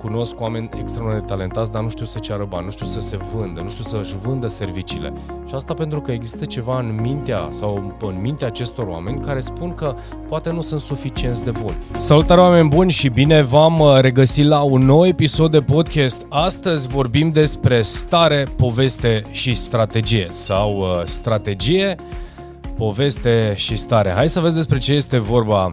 Cunosc oameni extrem de talentați, dar nu știu să ceară bani, nu știu să se vândă, nu știu să-și vândă serviciile. Și asta pentru că există ceva în mintea sau în mintea acestor oameni care spun că poate nu sunt suficienți de buni. Salutare oameni buni și bine v-am uh, regăsit la un nou episod de podcast. Astăzi vorbim despre stare, poveste și strategie sau uh, strategie, poveste și stare. Hai să vezi despre ce este vorba.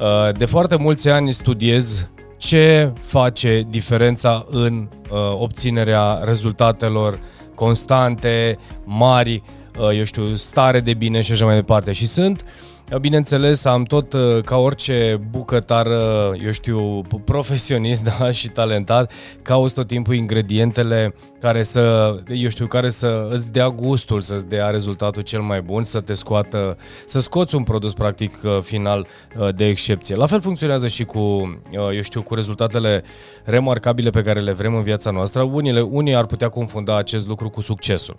Uh, de foarte mulți ani studiez ce face diferența în uh, obținerea rezultatelor constante, mari, uh, eu știu, stare de bine și așa mai departe. Și sunt uh, Bineînțeles, am tot, uh, ca orice bucătar, uh, eu știu, profesionist da, și talentat, cauți tot timpul ingredientele care să, eu știu, care să îți dea gustul, să-ți dea rezultatul cel mai bun, să te scoată, să scoți un produs practic uh, final de excepție. La fel funcționează și cu, eu știu, cu rezultatele remarcabile pe care le vrem în viața noastră. Unii, unii ar putea confunda acest lucru cu succesul.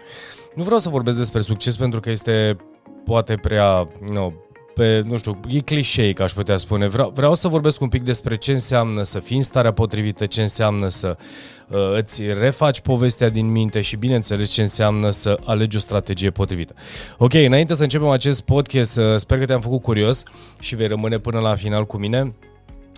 Nu vreau să vorbesc despre succes pentru că este poate prea, no, pe, nu știu, e clișeic, aș putea spune. Vreau, vreau să vorbesc un pic despre ce înseamnă să fii în starea potrivită, ce înseamnă să uh, îți refaci povestea din minte și, bineînțeles, ce înseamnă să alegi o strategie potrivită. Ok, înainte să începem acest podcast, uh, sper că te-am făcut curios și vei rămâne până la final cu mine.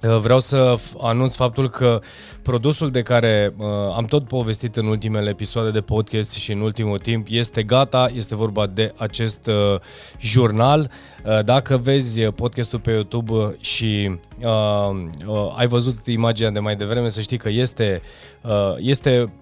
Uh, vreau să anunț faptul că produsul de care uh, am tot povestit în ultimele episoade de podcast și în ultimul timp este gata, este vorba de acest uh, jurnal. Uh, dacă vezi podcastul pe YouTube și uh, uh, ai văzut imaginea de mai devreme, să știi că este, uh, este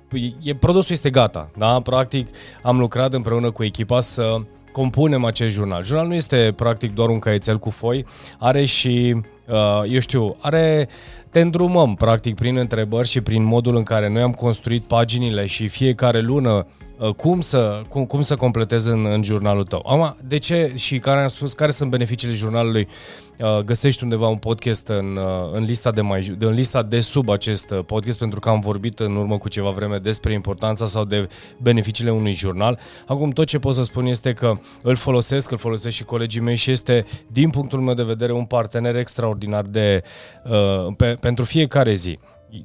e, produsul este gata. Da? Practic am lucrat împreună cu echipa să compunem acest jurnal. Jurnalul nu este practic doar un caietel cu foi, are și uh, eu știu, are, te îndrumăm practic prin întrebări și prin modul în care noi am construit paginile și fiecare lună uh, cum să, cum, cum să completezi în, în jurnalul tău. Acum, de ce și care am spus, care sunt beneficiile jurnalului? Uh, găsești undeva un podcast în, uh, în, lista de mai, în lista de sub acest uh, podcast pentru că am vorbit în urmă cu ceva vreme despre importanța sau de beneficiile unui jurnal. Acum tot ce pot să spun este că îl folosesc, îl folosesc și colegii mei și este din punctul meu de vedere un partener extraordinar de, uh, pe, pentru fiecare zi.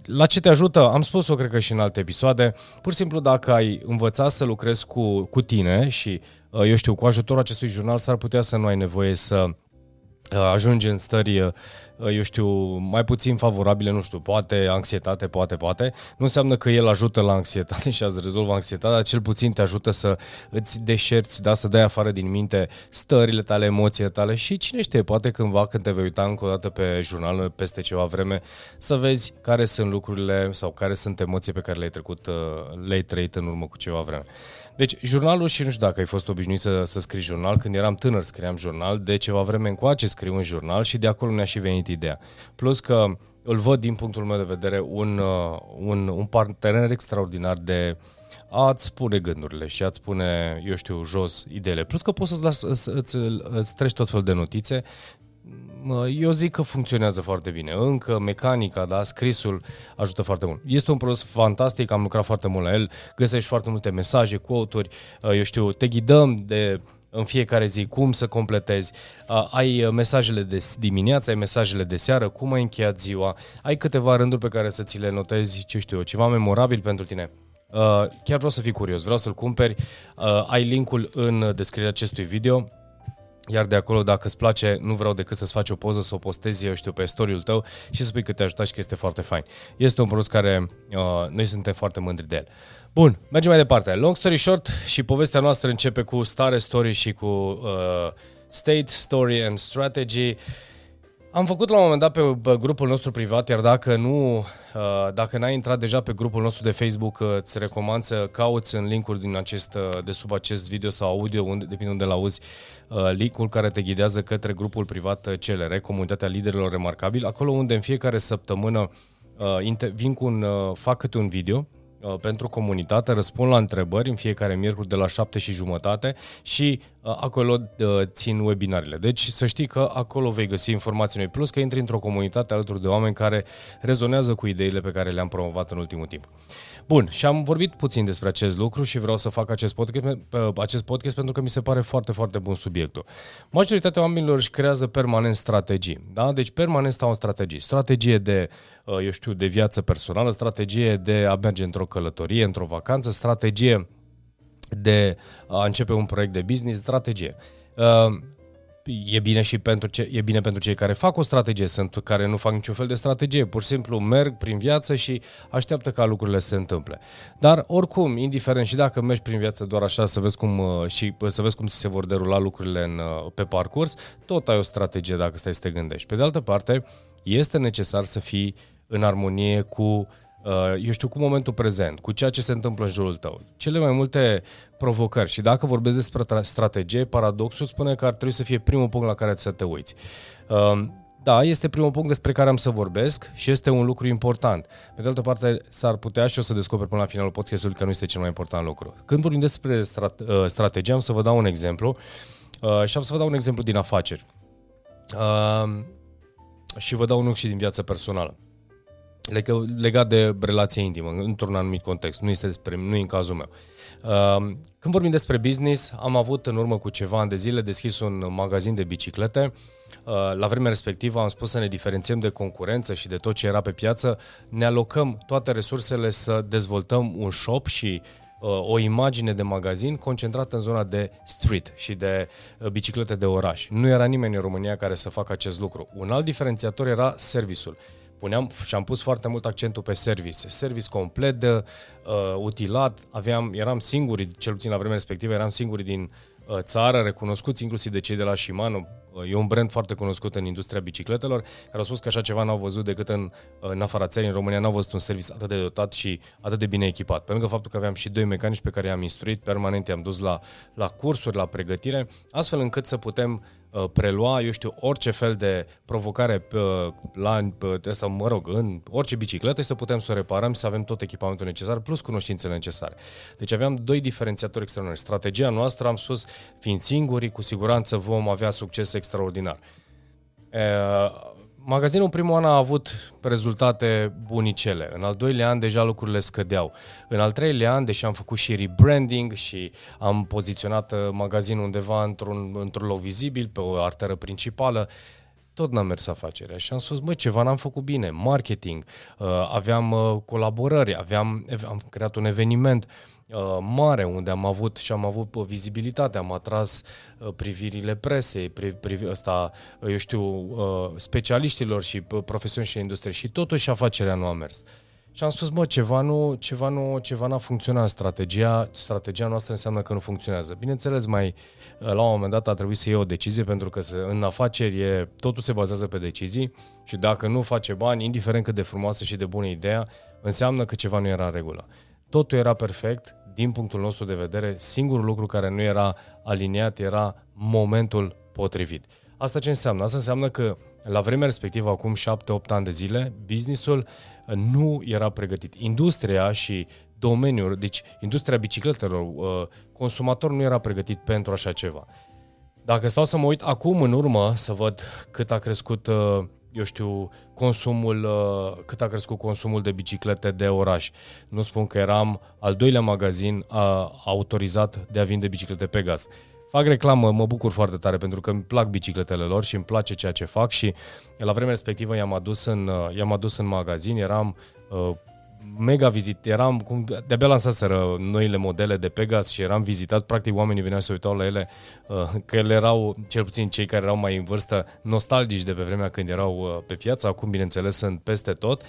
La ce te ajută? Am spus-o, cred că și în alte episoade. Pur și simplu, dacă ai învățat să lucrezi cu, cu tine și, eu știu, cu ajutorul acestui jurnal, s-ar putea să nu ai nevoie să Uh, ajunge în stări, uh, eu știu, mai puțin favorabile, nu știu, poate anxietate, poate, poate. Nu înseamnă că el ajută la anxietate și îți rezolvă anxietatea, dar cel puțin te ajută să îți deșerți, da, să dai afară din minte stările tale, emoțiile tale și cine știe, poate cândva când te vei uita încă o dată pe jurnal peste ceva vreme, să vezi care sunt lucrurile sau care sunt emoții pe care le-ai trecut, uh, le-ai trăit în urmă cu ceva vreme. Deci, jurnalul și nu știu dacă ai fost obișnuit să, să scrii jurnal, când eram tânăr scriam jurnal, de ceva vreme încoace scriu un jurnal și de acolo mi-a și venit ideea. Plus că îl văd din punctul meu de vedere un, uh, un, un partener extraordinar de a-ți spune gândurile și a-ți spune, eu știu, jos ideile. Plus că poți să-ți, las, îți, îți, îți treci tot felul de notițe eu zic că funcționează foarte bine. Încă mecanica, da, scrisul ajută foarte mult. Este un produs fantastic, am lucrat foarte mult la el, găsești foarte multe mesaje, quote-uri, uh, eu știu, te ghidăm de în fiecare zi cum să completezi, uh, ai mesajele de dimineață, ai mesajele de seară, cum ai încheiat ziua, ai câteva rânduri pe care să ți le notezi, ce știu eu, ceva memorabil pentru tine. Uh, chiar vreau să fii curios, vreau să-l cumperi, ai linkul în descrierea acestui video, iar de acolo, dacă îți place, nu vreau decât să-ți faci o poză, să o postezi, eu știu, pe story tău și să spui că te-a ajutat și că este foarte fain. Este un produs care uh, noi suntem foarte mândri de el. Bun, mergem mai departe. Long story short și povestea noastră începe cu stare story și cu uh, state, story and strategy. Uh, am făcut la un moment dat pe grupul nostru privat, iar dacă nu, uh, dacă n-ai intrat deja pe grupul nostru de Facebook, uh, îți recomand să cauți în linkuri din acest, uh, de sub acest video sau audio, unde, depinde unde l-auzi, linkul care te ghidează către grupul privat CLR, Comunitatea Liderilor Remarcabili, acolo unde în fiecare săptămână vin cu un, fac câte un video uh, pentru comunitate, răspund la întrebări în fiecare miercuri de la 7 și jumătate și uh, acolo uh, țin webinarele. Deci să știi că acolo vei găsi informații noi, plus că intri într-o comunitate alături de oameni care rezonează cu ideile pe care le-am promovat în ultimul timp. Bun, și am vorbit puțin despre acest lucru și vreau să fac acest podcast, acest podcast pentru că mi se pare foarte, foarte bun subiectul. Majoritatea oamenilor își creează permanent strategii, da? Deci permanent stau în strategii. Strategie de, uh, eu știu, de viață personală, strategie de a merge într-o călătorie, într-o vacanță, strategie de a începe un proiect de business, strategie. Uh, e bine și pentru, ce, e bine pentru cei care fac o strategie, sunt care nu fac niciun fel de strategie, pur și simplu merg prin viață și așteaptă ca lucrurile să se întâmple. Dar oricum, indiferent și dacă mergi prin viață doar așa să vezi cum, uh, și să vezi cum se vor derula lucrurile în, uh, pe parcurs, tot ai o strategie dacă stai să te gândești. Pe de altă parte, este necesar să fii în armonie cu uh, Uh, eu știu, cu momentul prezent, cu ceea ce se întâmplă în jurul tău. Cele mai multe provocări și dacă vorbesc despre strategie, paradoxul spune că ar trebui să fie primul punct la care să te uiți. Uh, da, este primul punct despre care am să vorbesc și este un lucru important. Pe de altă parte, s-ar putea și o să descoper până la finalul podcastului că nu este cel mai important lucru. Când vorbim despre strat- uh, strategie, am să vă dau un exemplu și am să vă dau un exemplu din afaceri. Și vă dau unul și din viața personală legat de relație intimă, într-un anumit context. Nu este despre, nu e în cazul meu. Uh, când vorbim despre business, am avut în urmă cu ceva ani de zile deschis un magazin de biciclete. Uh, la vremea respectivă am spus să ne diferențiem de concurență și de tot ce era pe piață. Ne alocăm toate resursele să dezvoltăm un shop și uh, o imagine de magazin concentrată în zona de street și de biciclete de oraș. Nu era nimeni în România care să facă acest lucru. Un alt diferențiator era serviciul puneam și am pus foarte mult accentul pe service. Service complet, de, uh, utilat, aveam, eram singuri, cel puțin la vremea respectivă, eram singuri din uh, țară, recunoscuți inclusiv de cei de la Shimano. Uh, e un brand foarte cunoscut în industria bicicletelor, care au spus că așa ceva n-au văzut decât în, uh, în afara țării, în România n-au văzut un service atât de dotat și atât de bine echipat. Pe lângă faptul că aveam și doi mecanici pe care i-am instruit permanent, i-am dus la, la cursuri, la pregătire, astfel încât să putem Uh, prelua, eu știu, orice fel de provocare uh, la, sau, mă rog, în orice bicicletă și să putem să o reparăm, să avem tot echipamentul necesar plus cunoștințele necesare. Deci aveam doi diferențiatori extraordinari. Strategia noastră, am spus, fiind singuri, cu siguranță vom avea succes extraordinar. Uh, Magazinul primul an a avut rezultate bunicele. În al doilea an deja lucrurile scădeau. În al treilea an, deși am făcut și rebranding și am poziționat uh, magazinul undeva într-un, într-un loc vizibil, pe o arteră principală, tot n-a mers afacerea și am spus, măi, ceva n-am făcut bine, marketing, uh, aveam uh, colaborări, aveam, am creat un eveniment Uh, mare unde am avut și am avut uh, vizibilitate, am atras uh, privirile presei, pri, pri, ăsta, eu știu, specialiștilor și profesioniști și industrie și totuși afacerea nu a mers. Și am spus, mă, ceva nu, ceva nu, ceva n-a funcționat. Strategia, strategia noastră înseamnă că nu funcționează. Bineînțeles, mai la un moment dat a trebuit să iei o decizie pentru că se, în afaceri e, totul se bazează pe decizii și dacă nu face bani, indiferent cât de frumoasă și de bună ideea, înseamnă că ceva nu era în regulă. Totul era perfect, din punctul nostru de vedere, singurul lucru care nu era aliniat era momentul potrivit. Asta ce înseamnă? Asta înseamnă că la vremea respectivă, acum 7-8 ani de zile, businessul nu era pregătit. Industria și domeniul, deci industria bicicletelor, uh, consumatorul nu era pregătit pentru așa ceva. Dacă stau să mă uit acum în urmă să văd cât a crescut uh, eu știu, consumul, uh, cât a crescut consumul de biciclete de oraș. Nu spun că eram al doilea magazin uh, autorizat de a vinde biciclete pe gaz. Fac reclamă, mă bucur foarte tare pentru că îmi plac bicicletele lor și îmi place ceea ce fac și la vremea respectivă i-am adus în, uh, i-am adus în magazin, eram uh, mega vizit, eram, cum, de-abia lansaseră noile modele de Pegas și eram vizitat, practic oamenii veneau să uitau la ele, uh, că ele erau, cel puțin cei care erau mai în vârstă, nostalgici de pe vremea când erau uh, pe piață, acum bineînțeles sunt peste tot,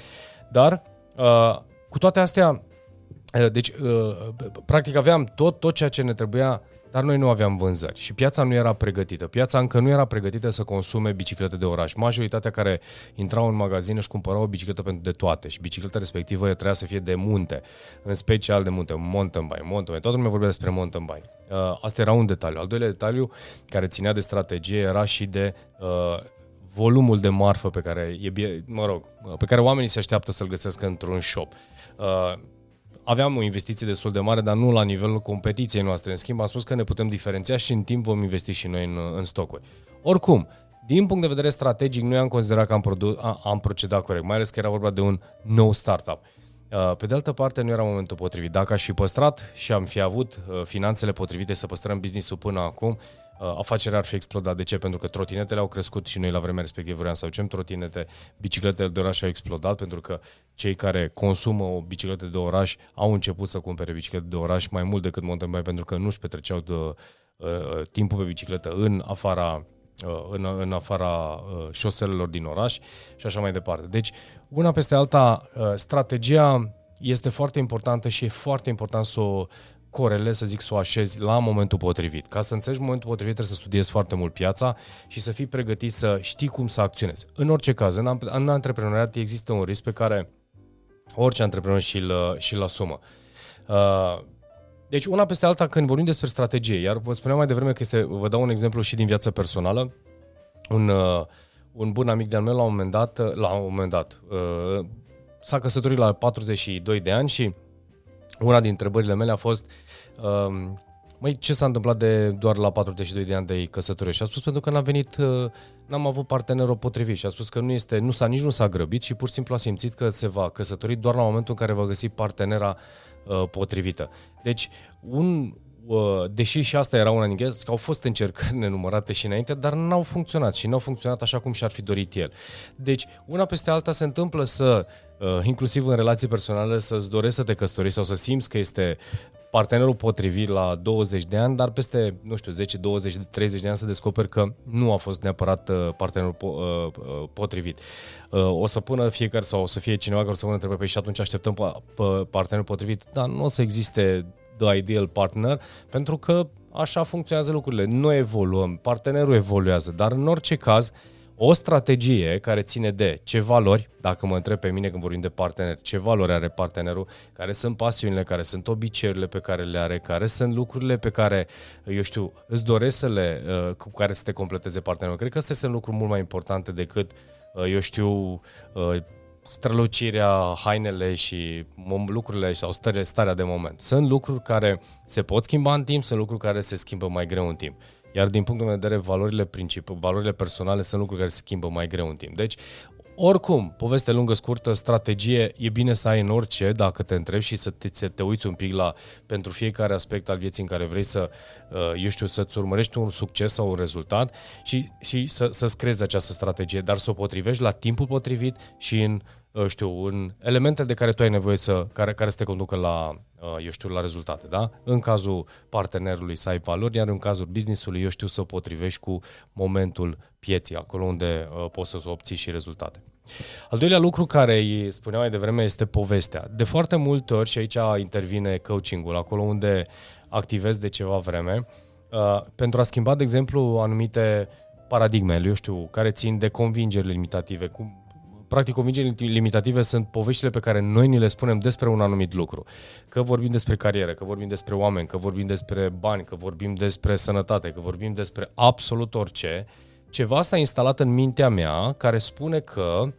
dar uh, cu toate astea, deci practic aveam tot, tot ceea ce ne trebuia dar noi nu aveam vânzări și piața nu era pregătită. Piața încă nu era pregătită să consume biciclete de oraș. Majoritatea care intrau în magazin își cumpărau o bicicletă pentru de toate și bicicleta respectivă trebuia să fie de munte, în special de munte, mountain bike, mountain bike. Toată lumea vorbea despre mountain bike. Uh, asta era un detaliu. Al doilea detaliu care ținea de strategie era și de uh, volumul de marfă pe care e, mă rog, pe care oamenii se așteaptă să-l găsească într-un shop. Uh, aveam o investiție destul de mare, dar nu la nivelul competiției noastre. În schimb, am spus că ne putem diferenția și în timp vom investi și noi în, în stocuri. Oricum, din punct de vedere strategic, noi am considerat că am, produ- am procedat corect, mai ales că era vorba de un nou startup. Uh, pe de altă parte, nu era momentul potrivit. Dacă aș fi păstrat și am fi avut uh, finanțele potrivite să păstrăm business-ul până acum, uh, afacerea ar fi explodat. De ce? Pentru că trotinetele au crescut și noi la vremea respectivă vreau să aducem trotinete, bicicletele de oraș au explodat pentru că cei care consumă o bicicletă de oraș au început să cumpere biciclete de oraș mai mult decât mountain bike pentru că nu-și petreceau de, uh, timpul pe bicicletă în afara Uh, în, în afara uh, șoselelor din oraș și așa mai departe. Deci, una peste alta, uh, strategia este foarte importantă și e foarte important să o corelezi, să zic, să o așezi la momentul potrivit. Ca să înțelegi momentul potrivit trebuie să studiezi foarte mult piața și să fii pregătit să știi cum să acționezi. În orice caz, în, în antreprenoriat există un risc pe care orice antreprenor și-l, și-l asumă. Uh, deci una peste alta când vorbim despre strategie, iar vă spuneam mai devreme că este, vă dau un exemplu și din viața personală, un, uh, un bun amic de-al meu la un moment dat, uh, la un moment dat, uh, s-a căsătorit la 42 de ani și una din întrebările mele a fost uh, Măi, ce s-a întâmplat de doar la 42 de ani de căsătorie? Și a spus pentru că n-a venit, uh, n-am avut partenerul potrivit și a spus că nu este, nu s-a, nici nu s-a grăbit și pur și simplu a simțit că se va căsători doar la momentul în care va găsi partenera uh, potrivită. Deci, un, uh, deși și asta era una din că au fost încercări nenumărate și înainte, dar n-au funcționat și n-au funcționat așa cum și-ar fi dorit el. Deci, una peste alta se întâmplă să, uh, inclusiv în relații personale, să-ți dorești să te căsătorești sau să simți că este partenerul potrivit la 20 de ani, dar peste, nu știu, 10, 20, 30 de ani să descoperi că nu a fost neapărat uh, partenerul potrivit. O să pună fiecare sau o să fie cineva care o să pună întrebări, păi și atunci așteptăm partenerul potrivit, dar nu o să existe the ideal partner, pentru că așa funcționează lucrurile. Noi evoluăm, partenerul evoluează, dar în orice caz, o strategie care ține de ce valori, dacă mă întreb pe mine când vorbim de partener, ce valori are partenerul, care sunt pasiunile, care sunt obiceiurile pe care le are, care sunt lucrurile pe care, eu știu, îți doresc să le, uh, cu care să te completeze partenerul. Cred că astea sunt lucruri mult mai importante decât, uh, eu știu, uh, strălucirea, hainele și lucrurile sau stare, starea de moment. Sunt lucruri care se pot schimba în timp, sunt lucruri care se schimbă mai greu în timp. Iar din punctul meu de vedere, valorile principii, valorile personale sunt lucruri care se schimbă mai greu în timp. Deci, oricum, poveste lungă, scurtă, strategie, e bine să ai în orice, dacă te întrebi și să te, să te uiți un pic la, pentru fiecare aspect al vieții în care vrei să, uh, eu știu, să-ți urmărești un succes sau un rezultat și, și să, să-ți crezi această strategie, dar să o potrivești la timpul potrivit și în Uh, știu, în elementele de care tu ai nevoie să, care, care să te conducă la, uh, eu știu, la rezultate, da? În cazul partenerului să ai valori, iar în cazul businessului, eu știu, să o potrivești cu momentul pieții, acolo unde uh, poți să obții și rezultate. Al doilea lucru care îi spuneam mai devreme este povestea. De foarte multe ori, și aici intervine coachingul, acolo unde activezi de ceva vreme, uh, pentru a schimba, de exemplu, anumite paradigme, eu știu, care țin de convingeri limitative, cum Practic, convingeri limitative sunt poveștile pe care noi ni le spunem despre un anumit lucru. Că vorbim despre carieră, că vorbim despre oameni, că vorbim despre bani, că vorbim despre sănătate, că vorbim despre absolut orice, ceva s-a instalat în mintea mea care spune că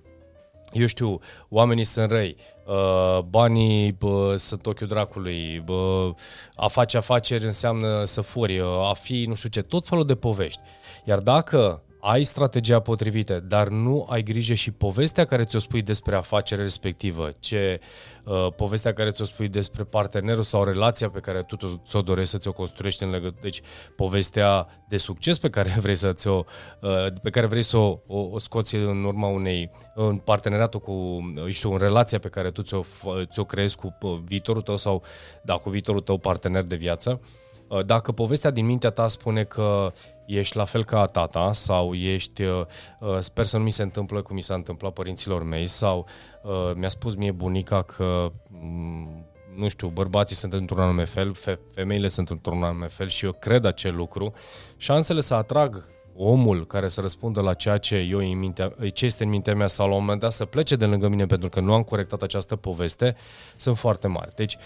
eu știu, oamenii sunt răi, uh, banii bă, sunt ochiul dracului, bă, a face afaceri înseamnă să furi, uh, a fi nu știu ce, tot felul de povești. Iar dacă ai strategia potrivită, dar nu ai grijă și povestea care ți-o spui despre afacerea respectivă, ce uh, povestea care ți-o spui despre partenerul sau relația pe care tu ți-o dorești să ți-o construiești în legătură, deci povestea de succes pe care vrei să ți-o, uh, pe care vrei să o, o, o scoți în urma unei, în parteneriatul cu, uh, știu, în relația pe care tu ți-o, ți-o creezi cu uh, viitorul tău sau, da, cu viitorul tău partener de viață, uh, dacă povestea din mintea ta spune că ești la fel ca tata sau ești, uh, uh, sper să nu mi se întâmplă cum mi s-a întâmplat părinților mei sau uh, mi-a spus mie bunica că mm, nu știu, bărbații sunt într-un anume fel, fe- femeile sunt într-un anume fel și eu cred acel lucru, șansele să atrag omul care să răspundă la ceea ce eu în mintea, ce este în mintea mea sau la un moment dat să plece de lângă mine pentru că nu am corectat această poveste, sunt foarte mari. Deci,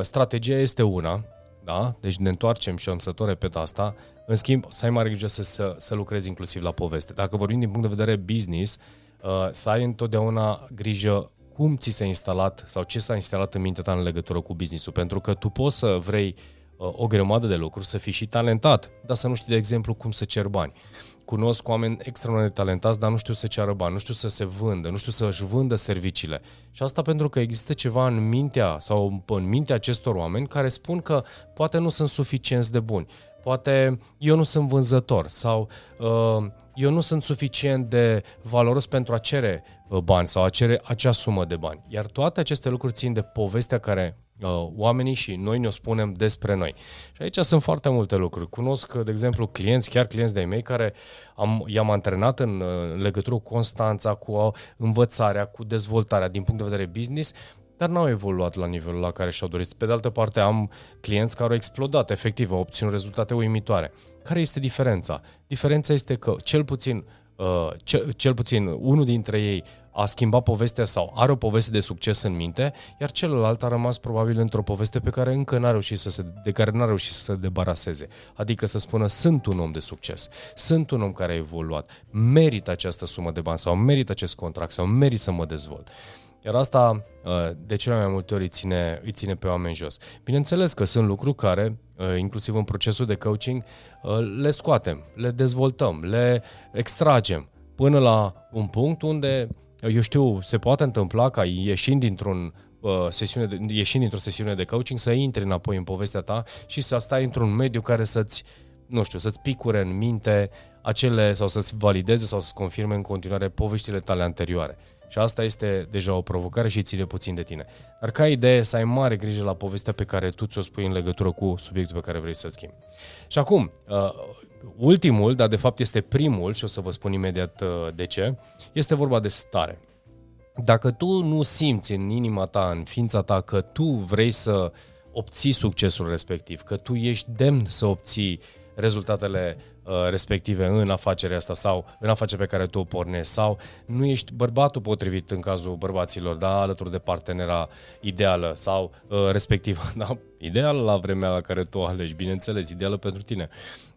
strategia este una, da? Deci ne întoarcem și am să tot repet asta. În schimb, să ai mare grijă să, să, să lucrezi inclusiv la poveste. Dacă vorbim din punct de vedere business, uh, să ai întotdeauna grijă cum ți s-a instalat sau ce s-a instalat în mintea ta în legătură cu businessul. Pentru că tu poți să vrei uh, o grămadă de lucruri, să fii și talentat, dar să nu știi, de exemplu, cum să cer bani. Cunosc oameni extraordinar de talentați, dar nu știu să ceară bani, nu știu să se vândă, nu știu să-și vândă serviciile. Și asta pentru că există ceva în mintea sau în mintea acestor oameni care spun că poate nu sunt suficienți de buni poate eu nu sunt vânzător sau uh, eu nu sunt suficient de valoros pentru a cere uh, bani sau a cere acea sumă de bani. Iar toate aceste lucruri țin de povestea care uh, oamenii și noi ne-o spunem despre noi. Și aici sunt foarte multe lucruri. Cunosc, de exemplu, clienți, chiar clienți de-ai mei, care am, i-am antrenat în, uh, în legătură cu constanța, cu uh, învățarea, cu dezvoltarea din punct de vedere business, dar n-au evoluat la nivelul la care și-au dorit. Pe de altă parte, am clienți care au explodat, efectiv, au obținut rezultate uimitoare. Care este diferența? Diferența este că, cel puțin, uh, cel, cel puțin unul dintre ei a schimbat povestea sau are o poveste de succes în minte, iar celălalt a rămas probabil într-o poveste pe care încă n-a reușit să se, de care n-a reușit să se debaraseze. Adică să spună, sunt un om de succes, sunt un om care a evoluat, merit această sumă de bani sau merit acest contract sau merit să mă dezvolt. Iar asta uh, de cele mai multe ori îi ține, îi ține pe oameni jos. Bineînțeles că sunt lucruri care, uh, inclusiv în procesul de coaching, uh, le scoatem, le dezvoltăm, le extragem până la un punct unde, eu știu, se poate întâmpla ca ieșind dintr-un sesiune de, ieșind dintr-o sesiune de coaching să intri înapoi în povestea ta și să stai într-un mediu care să-ți, nu știu, să-ți picure în minte acele, sau să-ți valideze sau să-ți confirme în continuare poveștile tale anterioare. Și asta este deja o provocare și ține puțin de tine. Dar ca idee să ai mare grijă la povestea pe care tu ți-o spui în legătură cu subiectul pe care vrei să-l schimbi. Și acum, uh, ultimul, dar de fapt este primul, și o să vă spun imediat uh, de ce, este vorba de stare. Dacă tu nu simți în inima ta, în ființa ta, că tu vrei să obții succesul respectiv, că tu ești demn să obții rezultatele uh, respective în afacerea asta sau în afacerea pe care tu o pornești sau nu ești bărbatul potrivit în cazul bărbaților, da, alături de partenera ideală sau uh, respectiv, da, ideală la vremea la care tu o alegi, bineînțeles, ideală pentru tine.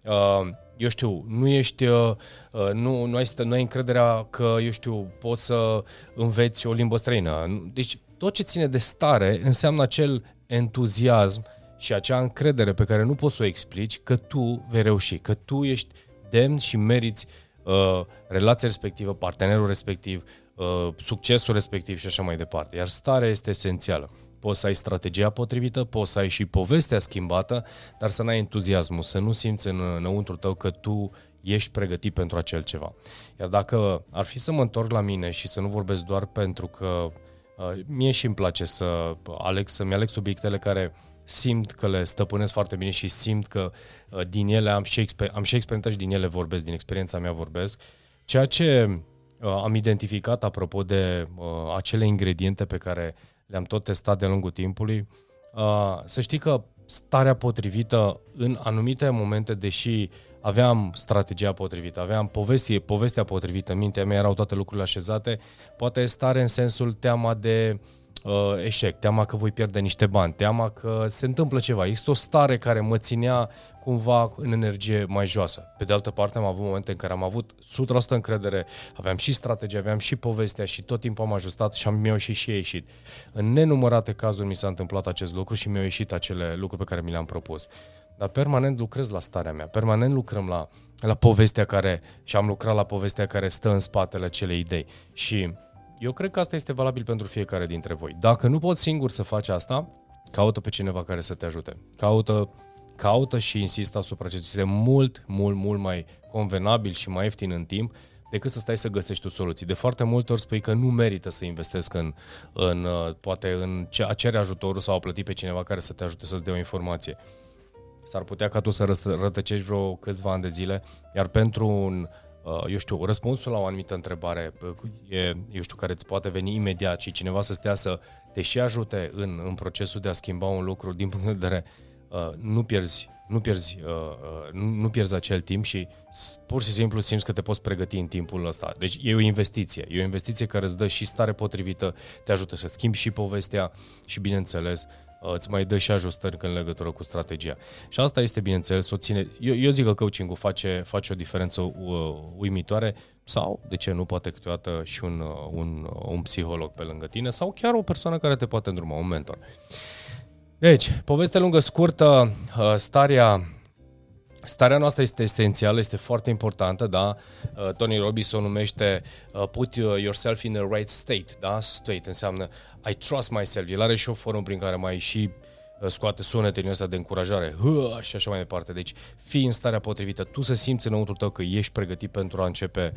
Uh, eu știu, nu ești, uh, uh nu, nu, ai, nu ai încrederea că, eu știu, poți să înveți o limbă străină. Deci tot ce ține de stare înseamnă acel entuziasm uh, și acea încredere pe care nu poți să o explici că tu vei reuși, că tu ești demn și meriți uh, relația respectivă, partenerul respectiv, uh, succesul respectiv și așa mai departe. Iar starea este esențială. Poți să ai strategia potrivită, poți să ai și povestea schimbată, dar să n-ai entuziasmul, să nu simți în, înăuntru tău că tu ești pregătit pentru acel ceva. Iar dacă ar fi să mă întorc la mine și să nu vorbesc doar pentru că uh, mie și îmi place să aleg, să-mi aleg subiectele care simt că le stăpânesc foarte bine și simt că uh, din ele am și, exper- am și experimentat și din ele vorbesc, din experiența mea vorbesc. Ceea ce uh, am identificat apropo de uh, acele ingrediente pe care le-am tot testat de-a lungul timpului, uh, să știi că starea potrivită în anumite momente, deși aveam strategia potrivită, aveam povestie, povestea potrivită, în mintea mea erau toate lucrurile așezate, poate stare în sensul teama de uh, uh, eșec, teama că voi pierde niște bani, teama că se întâmplă ceva. Există o stare care mă ținea cumva în energie mai joasă. Pe de altă parte am avut momente în care am avut 100% încredere, aveam și strategie, aveam și povestea și tot timpul am ajustat și am, mi-au ieșit și ieșit. În nenumărate cazuri mi s-a întâmplat acest lucru și mi-au ieșit acele lucruri pe care mi le-am propus. Dar permanent lucrez la starea mea, permanent lucrăm la, la povestea care, și am lucrat la povestea care stă în spatele acelei idei. Și eu cred că asta este valabil pentru fiecare dintre voi. Dacă nu poți singur să faci asta, caută pe cineva care să te ajute. Caută, caută și insistă asupra acestui sistem mult, mult, mult mai convenabil și mai ieftin în timp decât să stai să găsești tu soluții. De foarte multe ori spui că nu merită să investesc în, în uh, poate în a cere ajutorul sau a plăti pe cineva care să te ajute să-ți dea o informație. S-ar putea ca tu să rătăcești vreo câțiva ani de zile, iar pentru un Uh, eu știu, răspunsul la o anumită întrebare, e, eu știu, care îți poate veni imediat și cineva să stea să te și ajute în, în procesul de a schimba un lucru din punct de vedere, uh, nu pierzi nu pierzi, uh, uh, nu, nu pierzi acel timp și pur și simplu simți că te poți pregăti în timpul ăsta. Deci e o investiție. E o investiție care îți dă și stare potrivită, te ajută să schimbi și povestea și, bineînțeles, uh, îți mai dă și ajustări în legătură cu strategia. Și asta este, bineînțeles, o ține... Eu, eu zic că coaching-ul face, face o diferență uh, uimitoare sau, de ce nu, poate câteodată și un, uh, un, uh, un psiholog pe lângă tine sau chiar o persoană care te poate îndruma, un mentor. Deci, poveste lungă, scurtă, uh, starea Starea noastră este esențială, este foarte importantă, da? Uh, Tony Robbins o numește uh, put yourself in the right state, da? State înseamnă I trust myself. El are și o formă prin care mai și scoate sunete din ăsta de încurajare și așa mai departe. Deci fii în starea potrivită, tu să simți înăuntru tău că ești pregătit pentru a începe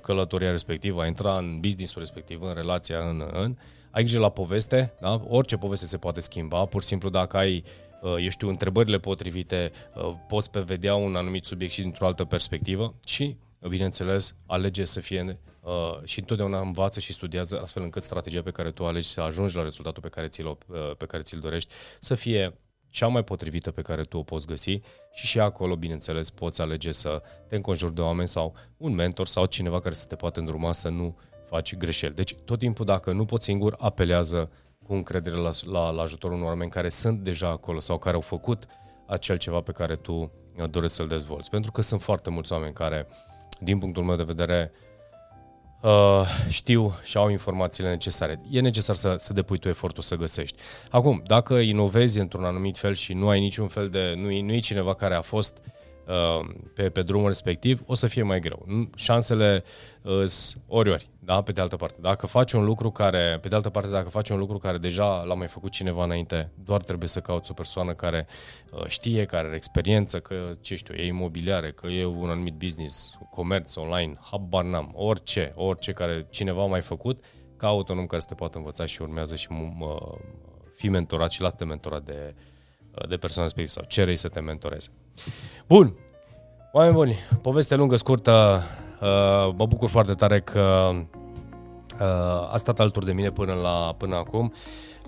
călătoria respectivă, a intra în businessul respectiv, în relația, în, în ai grijă la poveste, da? orice poveste se poate schimba, pur și simplu dacă ai uh, eu știu, întrebările potrivite, uh, poți pe vedea un anumit subiect și dintr-o altă perspectivă și, bineînțeles, alege să fie uh, și întotdeauna învață și studiază astfel încât strategia pe care tu alegi să ajungi la rezultatul pe care ți-l, pe care ți-l dorești să fie cea mai potrivită pe care tu o poți găsi și și acolo, bineînțeles, poți alege să te înconjuri de oameni sau un mentor sau cineva care să te poată îndruma să nu faci greșeli. Deci tot timpul dacă nu poți singur, apelează cu încredere la, la, la ajutorul unor oameni care sunt deja acolo sau care au făcut acel ceva pe care tu uh, dorești să-l dezvolți. Pentru că sunt foarte mulți oameni care, din punctul meu de vedere, uh, știu și au informațiile necesare. E necesar să, să depui tu efortul să găsești. Acum, dacă inovezi într-un anumit fel și nu ai niciun fel de... nu e, nu e cineva care a fost uh, Uh, pe, pe drumul respectiv, o să fie mai greu. Șansele sunt ori ori, da? Pe de altă parte. Dacă faci un lucru care, pe de altă parte, dacă faci un lucru care deja l-a mai făcut cineva înainte, doar trebuie să cauți o persoană care uh, știe, care are experiență, că, ce știu, e imobiliare, că e un anumit business, comerț online, habar n-am, orice, orice care cineva a mai făcut, caută un om care să te poată învăța și urmează și uh, fi mentorat și lasă-te mentorat de, de persoane respective sau cere să te mentoreze. Bun, oameni buni, poveste lungă, scurtă, uh, mă bucur foarte tare că uh, a stat alături de mine până, la, până acum.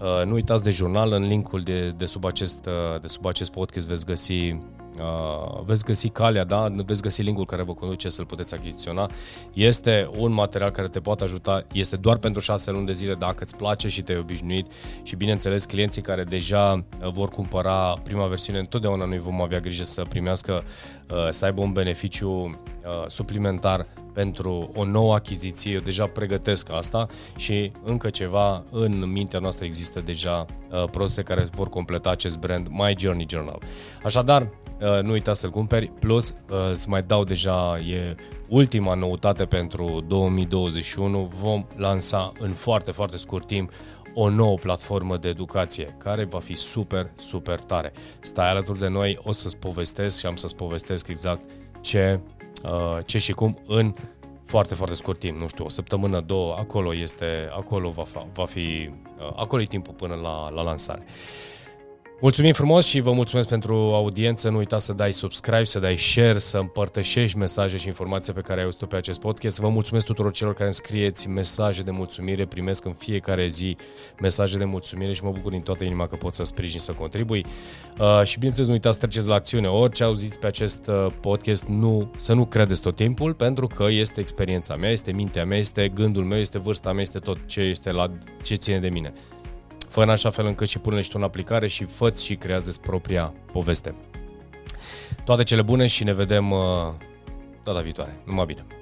Uh, nu uitați de jurnal, în linkul de, de, sub acest, de sub acest podcast veți găsi Uh, veți găsi calea, da? veți găsi linkul care vă conduce să-l puteți achiziționa. Este un material care te poate ajuta, este doar pentru 6 luni de zile dacă îți place și te-ai obișnuit și bineînțeles clienții care deja uh, vor cumpăra prima versiune, întotdeauna noi vom avea grijă să primească, uh, să aibă un beneficiu uh, suplimentar pentru o nouă achiziție, eu deja pregătesc asta și încă ceva în mintea noastră există deja uh, produse care vor completa acest brand My Journey Journal. Așadar, uh, nu uita să-l cumperi, plus uh, îți mai dau deja, e ultima noutate pentru 2021, vom lansa în foarte, foarte scurt timp o nouă platformă de educație care va fi super, super tare. Stai alături de noi, o să-ți povestesc și am să-ți povestesc exact ce Uh, ce și cum în foarte, foarte scurt timp, nu știu, o săptămână, două, acolo este, acolo va, va fi, uh, acolo e timpul până la, la lansare. Mulțumim frumos și vă mulțumesc pentru audiență. Nu uita să dai subscribe, să dai share, să împărtășești mesaje și informații pe care ai auzit pe acest podcast. Vă mulțumesc tuturor celor care îmi scrieți mesaje de mulțumire. Primesc în fiecare zi mesaje de mulțumire și mă bucur din toată inima că pot să sprijin, să contribui. Uh, și bineînțeles, nu uitați să treceți la acțiune. Orice auziți pe acest uh, podcast, nu, să nu credeți tot timpul, pentru că este experiența mea, este mintea mea, este gândul meu, este vârsta mea, este tot ce este la ce ține de mine fă în așa fel încât și pune-și tu în aplicare și fă și creează propria poveste. Toate cele bune și ne vedem uh, data viitoare. Numai bine!